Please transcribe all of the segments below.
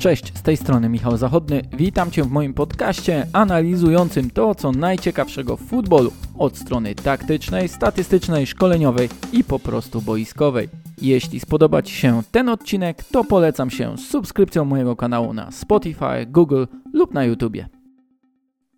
Cześć, z tej strony Michał Zachodny. Witam Cię w moim podcaście analizującym to, co najciekawszego w futbolu od strony taktycznej, statystycznej, szkoleniowej i po prostu boiskowej. Jeśli spodoba Ci się ten odcinek, to polecam się subskrypcją mojego kanału na Spotify, Google lub na YouTubie.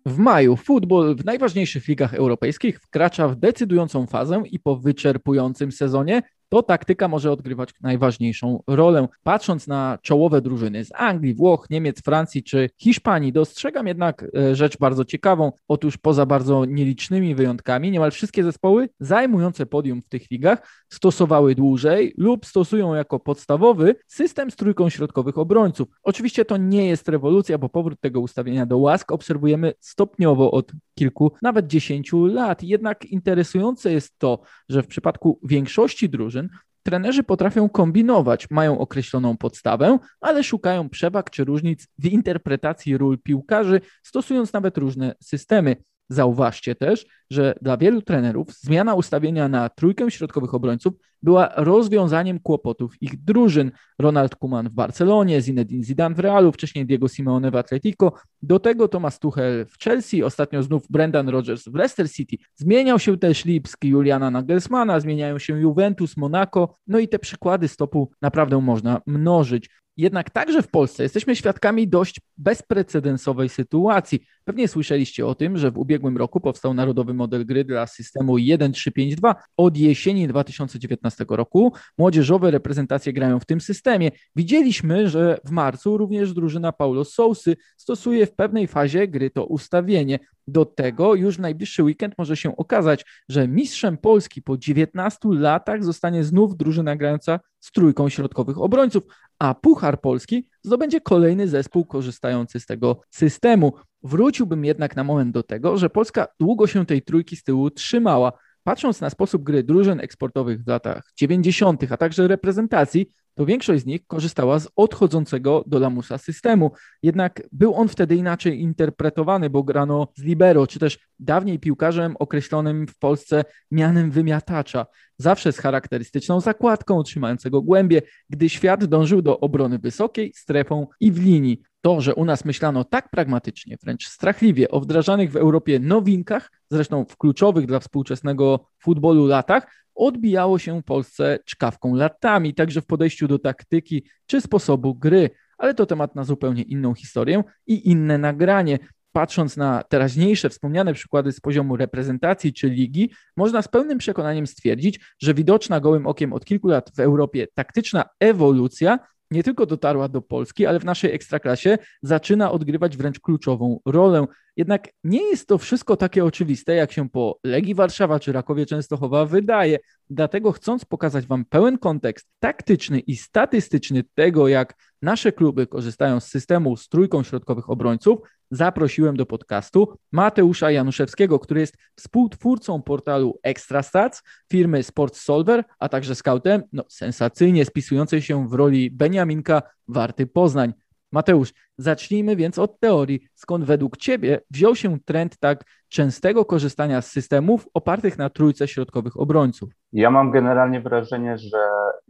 W maju futbol w najważniejszych ligach europejskich wkracza w decydującą fazę i po wyczerpującym sezonie to taktyka może odgrywać najważniejszą rolę. Patrząc na czołowe drużyny z Anglii, Włoch, Niemiec, Francji czy Hiszpanii, dostrzegam jednak e, rzecz bardzo ciekawą. Otóż poza bardzo nielicznymi wyjątkami, niemal wszystkie zespoły zajmujące podium w tych ligach stosowały dłużej lub stosują jako podstawowy system z trójką środkowych obrońców. Oczywiście to nie jest rewolucja, bo powrót tego ustawienia do łask obserwujemy stopniowo od kilku, nawet dziesięciu lat. Jednak interesujące jest to, że w przypadku większości drużyn trenerzy potrafią kombinować, mają określoną podstawę, ale szukają przewag czy różnic w interpretacji ról piłkarzy, stosując nawet różne systemy. Zauważcie też, że dla wielu trenerów zmiana ustawienia na trójkę środkowych obrońców była rozwiązaniem kłopotów ich drużyn. Ronald Koeman w Barcelonie, Zinedine Zidane w Realu, wcześniej Diego Simeone w Atletico, do tego Thomas Tuchel w Chelsea, ostatnio znów Brendan Rodgers w Leicester City. Zmieniał się też Lipski, Juliana Nagelsmana, zmieniają się Juventus, Monaco, no i te przykłady stopu naprawdę można mnożyć. Jednak także w Polsce jesteśmy świadkami dość bezprecedensowej sytuacji. Pewnie słyszeliście o tym, że w ubiegłym roku powstał narodowy model gry dla systemu 1-3-5-2. Od jesieni 2019 roku młodzieżowe reprezentacje grają w tym systemie. Widzieliśmy, że w marcu również drużyna Paulo Sousy stosuje w pewnej fazie gry to ustawienie. Do tego już w najbliższy weekend może się okazać, że mistrzem Polski po 19 latach zostanie znów drużyna grająca z trójką środkowych obrońców, a Puchar Polski zdobędzie kolejny zespół korzystający z tego systemu. Wróciłbym jednak na moment do tego, że Polska długo się tej trójki z tyłu trzymała. Patrząc na sposób gry drużyn eksportowych w latach 90., a także reprezentacji, to większość z nich korzystała z odchodzącego do lamusa systemu. Jednak był on wtedy inaczej interpretowany, bo grano z libero, czy też dawniej piłkarzem określonym w Polsce mianem wymiatacza, zawsze z charakterystyczną zakładką trzymającego głębie, gdy świat dążył do obrony wysokiej, strefą i w linii. To, że u nas myślano tak pragmatycznie, wręcz strachliwie o wdrażanych w Europie nowinkach, zresztą w kluczowych dla współczesnego futbolu latach, odbijało się Polsce czkawką latami, także w podejściu do taktyki czy sposobu gry. Ale to temat na zupełnie inną historię i inne nagranie. Patrząc na teraźniejsze wspomniane przykłady z poziomu reprezentacji czy ligi, można z pełnym przekonaniem stwierdzić, że widoczna gołym okiem od kilku lat w Europie taktyczna ewolucja nie tylko dotarła do Polski, ale w naszej ekstraklasie zaczyna odgrywać wręcz kluczową rolę. Jednak nie jest to wszystko takie oczywiste, jak się po Legii Warszawa czy Rakowie Częstochowa wydaje. Dlatego chcąc pokazać Wam pełen kontekst taktyczny i statystyczny tego, jak nasze kluby korzystają z systemu z trójką środkowych obrońców, zaprosiłem do podcastu Mateusza Januszewskiego, który jest współtwórcą portalu Extrastats, firmy Sports Solver, a także scoutem, no sensacyjnie spisującej się w roli Beniaminka Warty Poznań. Mateusz, zacznijmy więc od teorii. Skąd według Ciebie wziął się trend tak częstego korzystania z systemów opartych na trójce środkowych obrońców? Ja mam generalnie wrażenie, że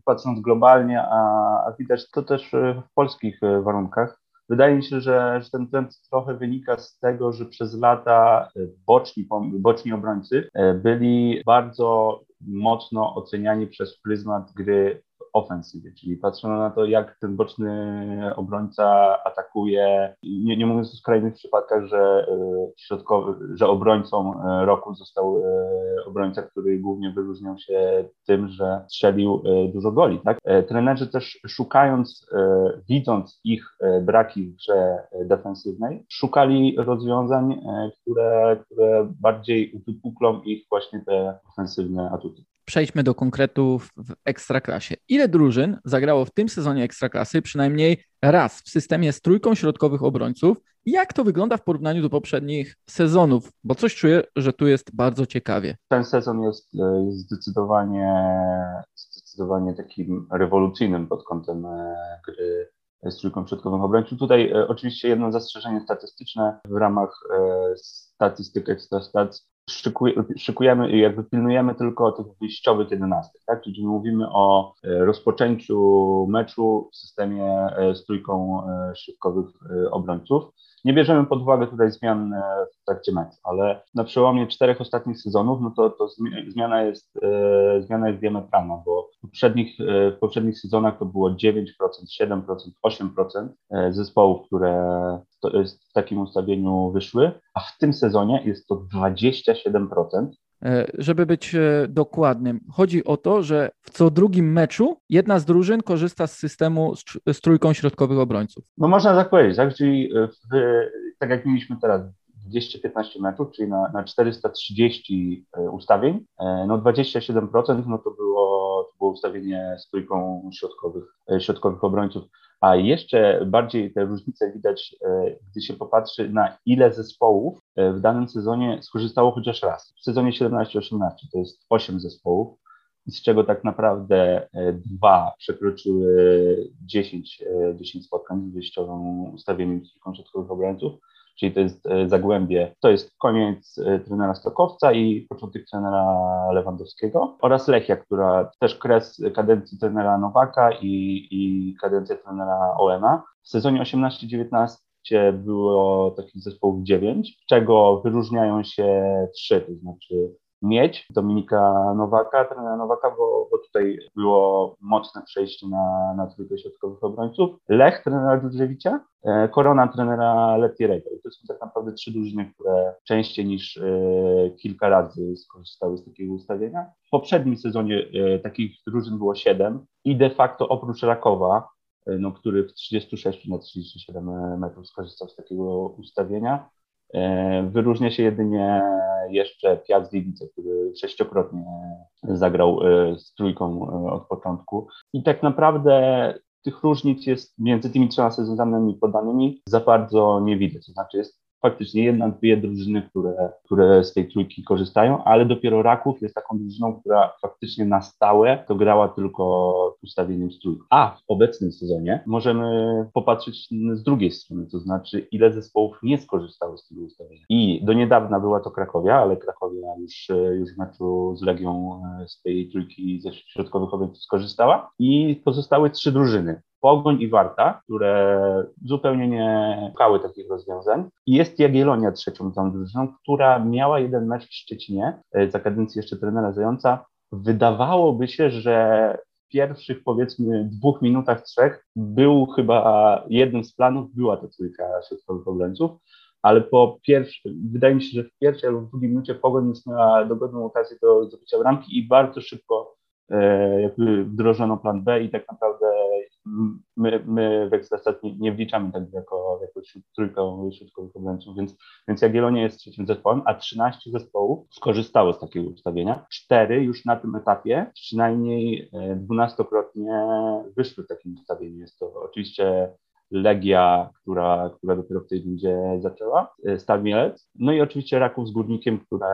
patrząc globalnie, a widać to też w polskich e, warunkach, wydaje mi się, że, że ten trend trochę wynika z tego, że przez lata e, boczni, boczni obrońcy e, byli bardzo mocno oceniani przez pryzmat gry ofensywie, czyli patrzono na to, jak ten boczny obrońca atakuje, nie, nie mówiąc o skrajnych przypadkach, że e, środkowy, że obrońcą e, roku został e, obrońca, który głównie wyróżniał się tym, że strzelił dużo goli. Tak? Trenerzy też szukając, widząc ich braki w grze defensywnej, szukali rozwiązań, które, które bardziej wypuklą ich właśnie te ofensywne atuty przejdźmy do konkretów w Ekstraklasie. Ile drużyn zagrało w tym sezonie Ekstraklasy przynajmniej raz w systemie z trójką środkowych obrońców? Jak to wygląda w porównaniu do poprzednich sezonów? Bo coś czuję, że tu jest bardzo ciekawie. Ten sezon jest, e, jest zdecydowanie, zdecydowanie takim rewolucyjnym pod kątem e, gry z trójką środkową obrońców. Tutaj e, oczywiście jedno zastrzeżenie statystyczne w ramach statystyk Extrastats szykujemy, jakby pilnujemy tylko tych wyjściowych jedenastek, tak? Czyli mówimy o e, rozpoczęciu meczu w systemie z trójką środkowych obrońców. Nie bierzemy pod uwagę tutaj zmian w trakcie meczu, ale na przełomie czterech ostatnich sezonów, no to, to zmiana, jest, e, zmiana jest diametralna, bo w poprzednich, e, w poprzednich sezonach to było 9%, 7%, 8% zespołów, które w takim ustawieniu wyszły, a w tym sezonie jest to 27%. E, żeby być e, dokładnym, chodzi o to, że w co drugim meczu jedna z drużyn korzysta z systemu z, trójką środkowych obrońców. No można tak powiedzieć, tak? Czyli w, tak jak mieliśmy teraz 215 meczów, czyli na, na 430 e, ustawień, no 27% no to było, to było ustawienie z trójką środkowych, środkowych obrońców. A jeszcze bardziej te różnice widać, e, gdy się popatrzy na ile zespołów e, w danym sezonie skorzystało chociaż raz. W sezonie 17-18 to jest 8 zespołów, z czego tak naprawdę e, dwa przekroczyły 10, 10 spotkań z wyjściowym ustawieniem kilku środkowych obrońców czyli to jest e, Zagłębie, to jest koniec e, trenera Stokowca i początek trenera Lewandowskiego oraz Lechia, która też kres kadencji trenera Nowaka i, i kadencja trenera Oena. W sezonie 18-19 było takich zespołów 9, z czego wyróżniają się trzy, to znaczy mieć Dominika Nowaka, trenera Nowaka, bo, bo tutaj było mocne przejście na, na trójkę środkowych obrońców. Lech, trenera Dżudżewicza, e, Korona, trenera Letierego. I to są tak naprawdę trzy drużyny, które częściej niż e, kilka razy skorzystały z takiego ustawienia. W poprzednim sezonie e, takich drużyn było siedem i de facto oprócz Rakowa, no, który w 36 na 37 metrów skorzystał z takiego ustawienia, wyróżnia się jedynie jeszcze Piast Gliwice, który sześciokrotnie zagrał e, z trójką e, od początku. I tak naprawdę tych różnic jest między tymi trzema sezonami podanymi za bardzo nie widać. To znaczy jest faktycznie jedna, dwie drużyny, które, które z tej trójki korzystają, ale dopiero Raków jest taką drużyną, która faktycznie na stałe to grała tylko ustawieniem trójki. A w obecnym sezonie możemy popatrzeć z drugiej strony, to znaczy ile zespołów nie skorzystało z tego ustawienia. I do niedawna była to Krakowia, ale Krakowia już, już w meczu z Legią e, z tej trójki ze środkowych obiektów skorzystała i pozostały trzy drużyny. Pogoń i Warta, które zupełnie nie szukały takich rozwiązań. Jest Jagiellonia trzecią tą drużyną, która miała jeden mecz w Szczecinie e, za kadencji jeszcze trenera Zająca. Wydawałoby się, że w pierwszych powiedzmy dwóch minutach, trzech był chyba jednym z planów, była to trójka środkowych obrońców, ale po pierwszym, wydaje mi się, że w pierwszej lub drugiej minucie Pogoń już miała dogodną okazję do zdobycia bramki i bardzo szybko e, jakby wdrożono plan B i tak naprawdę my, my w Ekstrastat nie, nie wliczamy tak jako, jako trójkę środkowych obrońców, więc, więc Jagiellonia jest trzecim zespołem, a 13 zespołów skorzystało z takiego ustawienia. Cztery już na tym etapie przynajmniej e, dwunastokrotnie wyszły w takim ustawieniu. Jest to oczywiście Legia, która, która dopiero w tej rundzie zaczęła, e, Stal Mielec, no i oczywiście Raków z Górnikiem, które,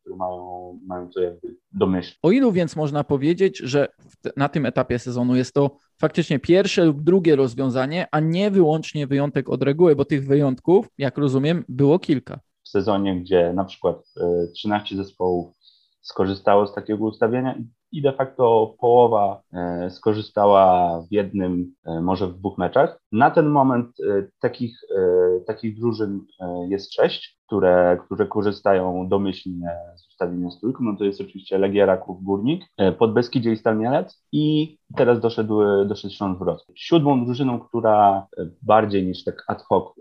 które mają, mają to jakby domyśleć. O ilu więc można powiedzieć, że na tym etapie sezonu jest to faktycznie pierwsze lub drugie rozwiązanie, a nie wyłącznie wyjątek od reguły, bo tych wyjątków, jak rozumiem, było kilka. W sezonie, gdzie na przykład 13 e, zespołów skorzystało z takiego ustawienia i de facto połowa e, skorzystała w jednym, e, może w dwóch meczach. Na ten moment takich, takich drużyn jest sześć, które, które korzystają domyślnie z ustawienia stójką. No to jest oczywiście Legia Raków Górnik, Podbeskidzie i Stal Mielec i teraz doszedł, doszedł Śląsk Wrocław. Siódmą drużyną, która bardziej niż tak ad hoc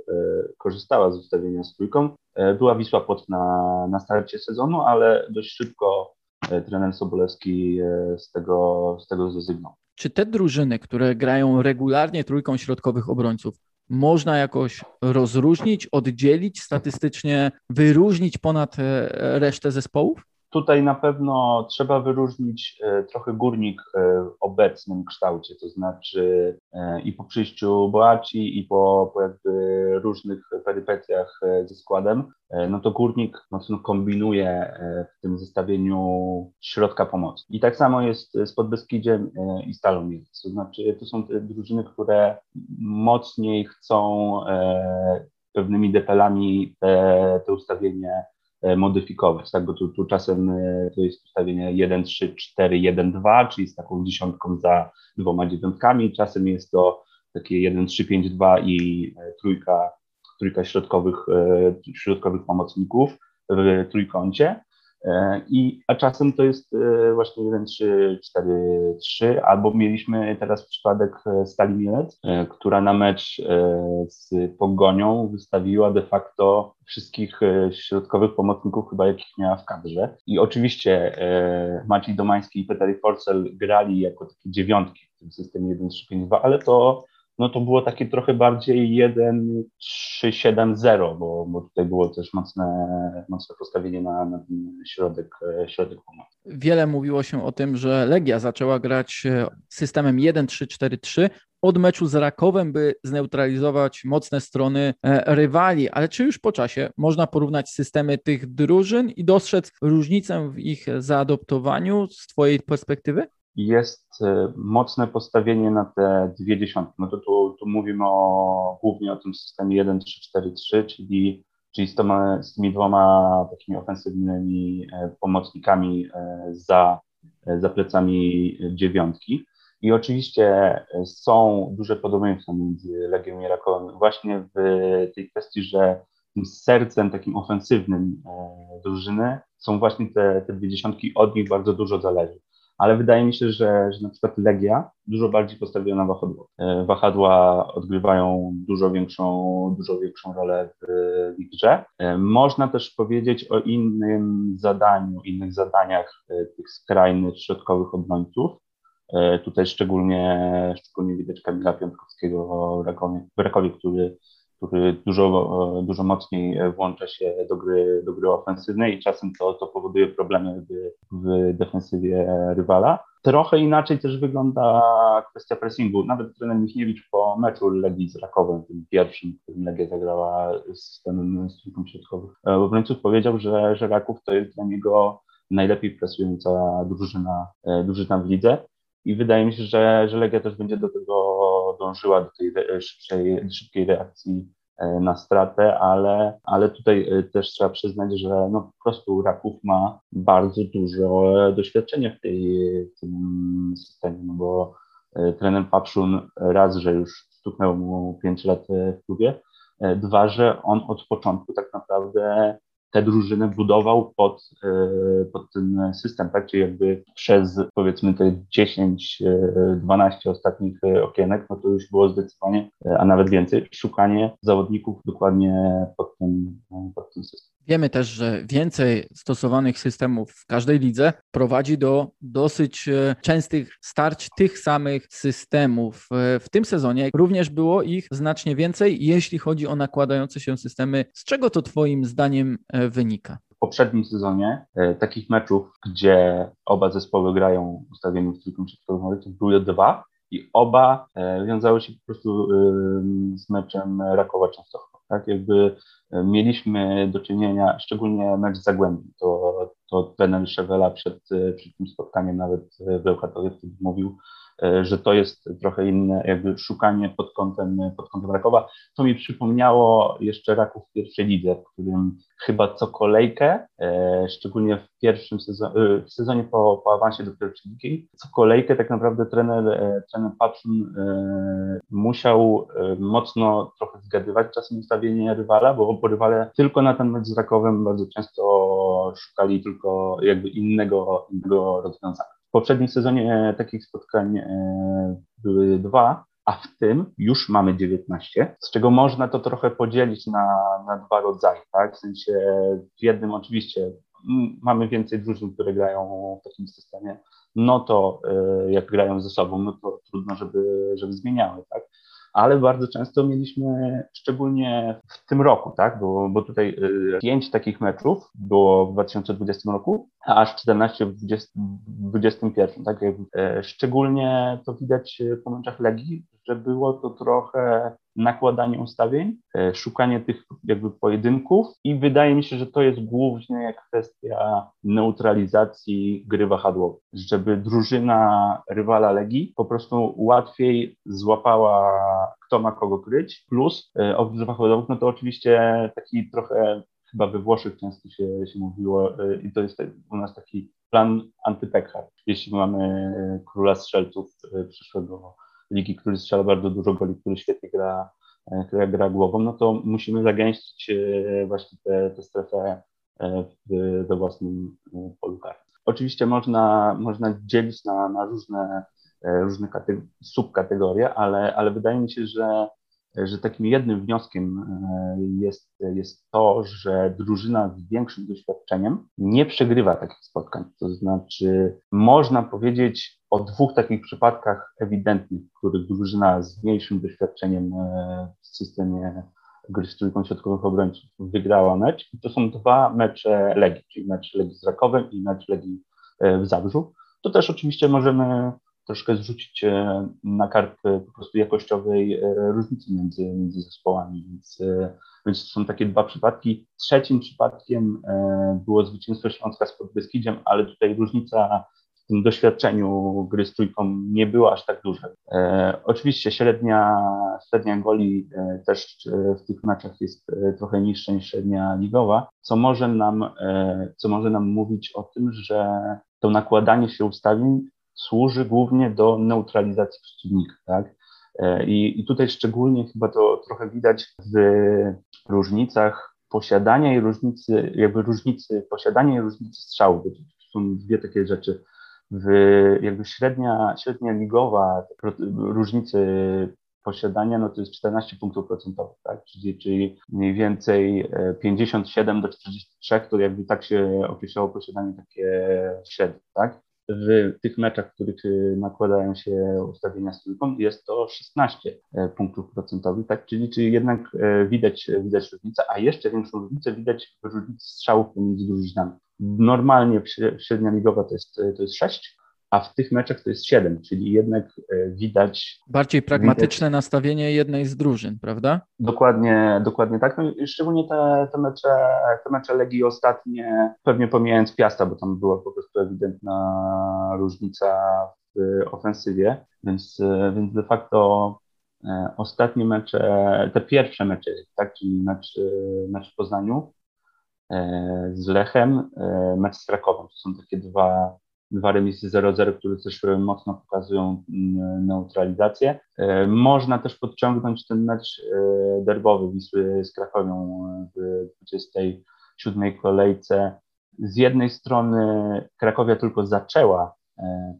korzystała z ustawienia stójką, była Wisła Płock na, na starcie sezonu, ale dość szybko E, trener Sobolewski e, z tego, z tego zrezygnował. Czy te drużyny, które grają regularnie trójką środkowych obrońców, można jakoś rozróżnić, oddzielić statystycznie, wyróżnić ponad e, resztę zespołów? Tutaj na pewno trzeba wyróżnić e, trochę górnik e, w obecnym kształcie, to znaczy e, i po przyjściu Boaci, i po, po jakby różnych perypetiach ze składem, no to górnik mocno kombinuje w tym zestawieniu środka pomocy. I tak samo jest z Podbeskidziem i Stalą. To znaczy to są te drużyny, które mocniej chcą pewnymi depelami te, te ustawienie modyfikować, tak? bo tu, tu czasem to jest ustawienie 1, 3, 4, 1, 2, czyli z taką dziesiątką za dwoma dziewiątkami, czasem jest to takie 1, 3, 5, 2 i trójka, trójka środkowych, środkowych pomocników w trójkącie. E, I, a czasem to jest e, właśnie 1, 3, 4, 3, albo mieliśmy teraz przypadek e, Stali Mielec, która na mecz z Pogonią wystawiła de facto wszystkich środkowych pomocników, chyba jakich miała w kadrze. I oczywiście Maciej Domański i Peter Forcel grali jako takie dziewiątki w tym systemie 1, 3, 5, 2, ale to no to było takie trochę bardziej 1-3-7-0, bo, bo tutaj było też mocne, mocne postawienie na, na środek, środek pomocy. Wiele mówiło się o tym, że Legia zaczęła grać e, systemem 1-3-4-3 od meczu z Rakowem, by zneutralizować mocne strony e, rywali, ale czy już po czasie można porównać systemy tych drużyn i dostrzec różnicę w ich zaadoptowaniu z Twojej perspektywy? Jest e, mocne postawienie na te dwie dziesiątki. No to tu, tu mówimy o, głównie o tym systemie 1-3-4-3, czyli, czyli z, z tymi dwoma takimi ofensywnymi e, pomocnikami e, za, za plecami dziewiątki. I oczywiście są duże podobieństwa między Legią i Rakowem właśnie w tej kwestii, że tym sercem takim ofensywnym drużyny są właśnie te, te dwie dziesiątki, od nich bardzo dużo zależy ale wydaje mi się, że, że na przykład Legia dużo bardziej postawiła na wahadło. E, wahadła odgrywają dużo większą, dużo większą rolę w, w grze. E, można też powiedzieć o innym zadaniu, innych zadaniach e, tych skrajnych, środkowych obrońców. Tutaj szczególnie, szczególnie widać Kamila Piątkowskiego w Rakowie, który który dużo, dużo mocniej włącza się do gry, do gry ofensywnej i czasem to, to powoduje problemy w, w defensywie rywala. Trochę inaczej też wygląda kwestia pressingu. Nawet trener Michniewicz po meczu Legii z Rakowem, tym pierwszym, którym Legia zagrała z systemem strójką środkowych e, obrońców, powiedział, że, że Raków to jest dla niego najlepiej presująca drużyna, e, drużyna w lidze. I wydaje mi się, że, że Legia też będzie do tego dążyła do tej szybkiej, szybkiej reakcji e, na stratę, ale, ale tutaj e, też trzeba przyznać, że no po prostu Raków ma bardzo dużo doświadczenia w, tej, w tym systemie, no bo e, trener Papszun raz, że już stuknął mu 5 lat w klubie, dwa, że on od początku tak naprawdę tę drużynę budował pod, e, pod ten system, tak? Czyli jakby przez powiedzmy te 10-12 e, ostatnich e, okienek, no to już było zdecydowanie, a nawet więcej, szukanie zawodników dokładnie pod ten, pod ten system. Wiemy też, że więcej stosowanych systemów w każdej lidze prowadzi do dosyć e, częstych starć tych samych systemów. E, w tym sezonie również było ich znacznie więcej, jeśli chodzi o nakładające się systemy. Z czego to Twoim zdaniem e, wynika? W poprzednim sezonie takich meczów, gdzie oba zespoły grają ustawieniem w trójką środkowym, były dwa i oba wiązały się po prostu z meczem Rakowa Częstochowa. Tak, jakby mieliśmy do czynienia, szczególnie mecz z Zagłębiem, to, to trener Szewela przed, przed tym spotkaniem nawet w Bełchatowie mówił, E, że to jest trochę inne jakby szukanie pod kątem, pod kątem Rakowa. To mi przypomniało jeszcze Raków w pierwszej lidze, w którym chyba co kolejkę, e, szczególnie w pierwszym sezonie, e, w sezonie po, po awansie do pierwszej ligi, co kolejkę tak naprawdę trener, trener Patrzyn musiał mocno trochę zgadywać czasem ustawienie rywala, bo rywale tylko na ten mecz z Rakowem bardzo często szukali tylko jakby innego, innego rozwiązania. W poprzednim sezonie e, takich spotkań e, były dwa, a w tym już mamy 19, z czego można to trochę podzielić na, na dwa rodzaje, tak? W sensie w jednym oczywiście mamy więcej drużyn, które grają w takim systemie, no to e, jak grają ze sobą, no to trudno, żeby, żeby zmieniały, tak? Ale bardzo często mieliśmy, szczególnie w tym roku, tak, bo, bo tutaj y, pięć takich meczów było w 2020 roku, aż 14 w 2021, tak, e, szczególnie to widać po meczach Legii, że było to trochę nakładanie ustawień, e, szukanie tych jakby pojedynków i wydaje mi się, że to jest głównie kwestia neutralizacji gry wahadłowej, żeby drużyna rywala Legii po prostu łatwiej złapała kto ma kogo kryć, plus e, oprócz wahadłowych, no to oczywiście taki trochę chyba we Włoszech często się, się mówiło i to jest u nas taki plan antypekar. Jeśli mamy króla strzelców przyszłego ligi, który strzela bardzo dużo goli, który świetnie gra, która gra głową, no to musimy zagęścić właśnie tę strefę we własnym polu karnym. Oczywiście można, można dzielić na, na różne, e, różne subkategorie, ale, ale wydaje mi się, że, że takim jednym wnioskiem e, jest, jest to, że drużyna z większym doświadczeniem nie przegrywa takich spotkań. To znaczy, można powiedzieć o dwóch takich przypadkach ewidentnych, w których drużyna z mniejszym doświadczeniem e, w systemie gry z trójką środkowych obrońców wygrała mecz. I to są dwa mecze Legii, czyli mecz Legii z Rakowem i mecz Legii e, w Zabrzu. To też oczywiście możemy troszkę zrzucić e, na karp po prostu jakościowej e, różnicy między, między zespołami, więc, więc to są takie dwa przypadki. Trzecim przypadkiem było zwycięstwo Śląska z Podbeskidziem, ale tutaj różnica tym doświadczeniu gry z trójką nie było aż tak duże. E, oczywiście średnia, średnia goli e, też e, w tych meczach jest e, trochę niższa niż średnia ligowa, co może nam, e, co może nam mówić o tym, że to nakładanie się ustawień służy głównie do neutralizacji przeciwnika, tak? E, I, I tutaj szczególnie chyba to trochę widać w różnicach posiadania i różnicy, jakby różnicy posiadania i różnicy strzału. Są dwie takie rzeczy w jakby średnia, średnia ligowa różnicy posiadania, no to jest 14 punktów procentowych, tak? Czyli, czyli mniej więcej 57 e, do 43, to jakby tak się określało posiadanie takie średnie, tak? W tych meczach, w których e, nakładają się ustawienia z trójką, jest to 16 e, punktów procentowych, tak? Czyli, czyli jednak widać, widać różnicę, a jeszcze większą różnicę widać w różnicy strzałów pomiędzy drużynami. Normalnie średnia ligowa to jest, to jest 6, a w tych meczach to jest 7, czyli jednak e, widać. Bardziej pragmatyczne widać, nastawienie jednej z drużyn, prawda? Dokładnie, dokładnie tak. No szczególnie te, te, mecze, te mecze Legii ostatnie, pewnie pomijając Piasta, bo tam była po prostu ewidentna różnica w ofensywie, więc, e, więc de facto e, ostatnie mecze, te pierwsze mecze, tak, czyli mecz, mecz w Poznaniu, z Lechem, mecz z Krakowem. To są takie dwa, dwa remisy 0-0, które też mocno pokazują mm, neutralizację. E, można też podciągnąć ten mecz derbowy Wisły z Krakowią w 27 kolejce. Z jednej strony Krakowia tylko zaczęła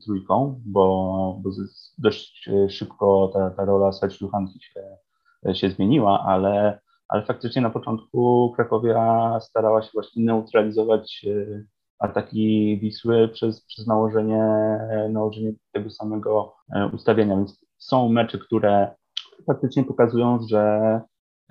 trójką, bo, bo dość szybko ta, ta rola Sać-Luchanki się, się zmieniła, ale ale faktycznie na początku Krakowia starała się właśnie neutralizować e, ataki Wisły przez, przez nałożenie, nałożenie tego samego e, ustawienia. Więc są mecze, które faktycznie pokazują, że,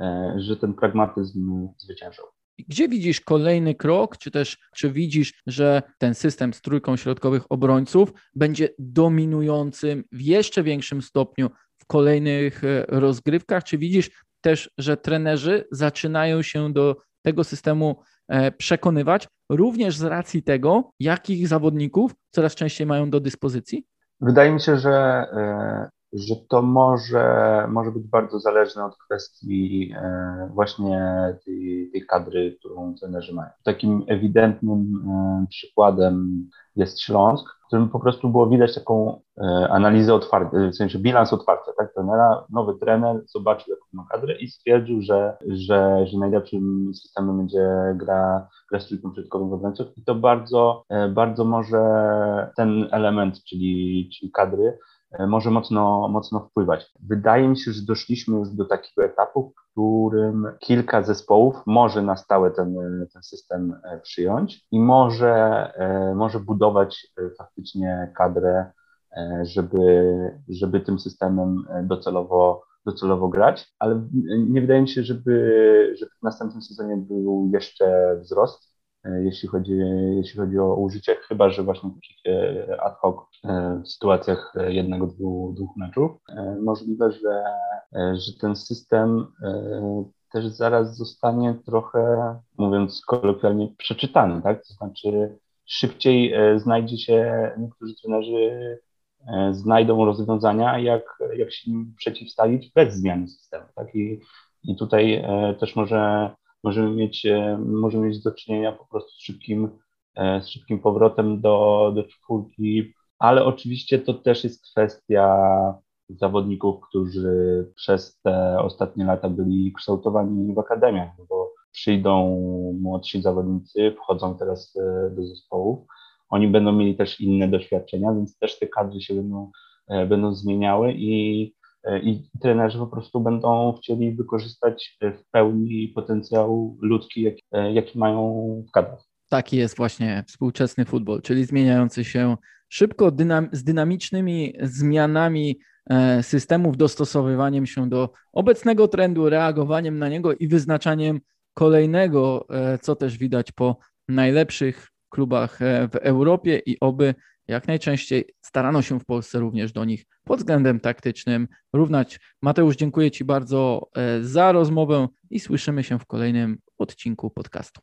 e, że ten pragmatyzm zwyciężył. Gdzie widzisz kolejny krok, czy też czy widzisz, że ten system z trójką środkowych obrońców będzie dominującym w jeszcze większym stopniu w kolejnych rozgrywkach? Czy widzisz też, że trenerzy zaczynają się do tego systemu e, przekonywać, również z racji tego, jakich zawodników coraz częściej mają do dyspozycji? Wydaje mi się, że, e, że to może, może być bardzo zależne od kwestii e, właśnie tej, tej kadry, którą trenerzy mają. Takim ewidentnym przykładem jest Śląsk, w którym po prostu było widać taką e, analizę otwartą, w sensie bilans otwarty, tak, trenera, nowy trener zobaczył jaką ma kadrę i stwierdził, że, że, że najlepszym systemem będzie gra, gra z trójką środkową w obrońców i to bardzo, e, bardzo może ten element, czyli, czyli kadry, e, może mocno, mocno wpływać. Wydaje mi się, że doszliśmy już do takiego etapu, w którym kilka zespołów może na stałe ten, ten system przyjąć i może, może budować faktycznie faktycznie kadrę, e, żeby, żeby tym systemem e, docelowo, docelowo grać, ale nie wydaje mi się, żeby, żeby w następnym sezonie był jeszcze wzrost, e, jeśli chodzi, jeśli chodzi o użycie, chyba że właśnie takich ad hoc w sytuacjach jednego, dwóch, dwóch meczów. Możliwe, że, że ten system też zaraz zostanie trochę, mówiąc kolokwialnie, przeczytany, tak? To znaczy szybciej e, znajdzie się, niektórzy trenerzy e, znajdą rozwiązania, jak, jak się przeciwstawić bez zmiany systemu. Tak? I, I tutaj e, też może, możemy mieć, możemy mieć do czynienia po prostu z szybkim, z szybkim powrotem do, do czwórki, ale oczywiście to też jest kwestia zawodników, którzy przez te ostatnie lata byli kształtowani w akademiach, bo przyjdą młodsi zawodnicy, wchodzą teraz e, do zespołów. Oni będą mieli też inne doświadczenia, więc też te kadry się będą, e, będą zmieniały i, e, i trenerzy po prostu będą chcieli wykorzystać w pełni potencjał ludzki, jaki, jaki mają w kadrach. Taki jest właśnie współczesny futbol, czyli zmieniający się szybko, dynam z dynamicznymi zmianami systemów, dostosowywaniem się do obecnego trendu, reagowaniem na niego i wyznaczaniem kolejnego, e, co też widać po najlepszych klubach e, w Europie i oby jak najczęściej starano się w Polsce również do nich pod względem taktycznym równać. Mateusz, dziękuję Ci bardzo e, za rozmowę i słyszymy się w kolejnym odcinku podcastu.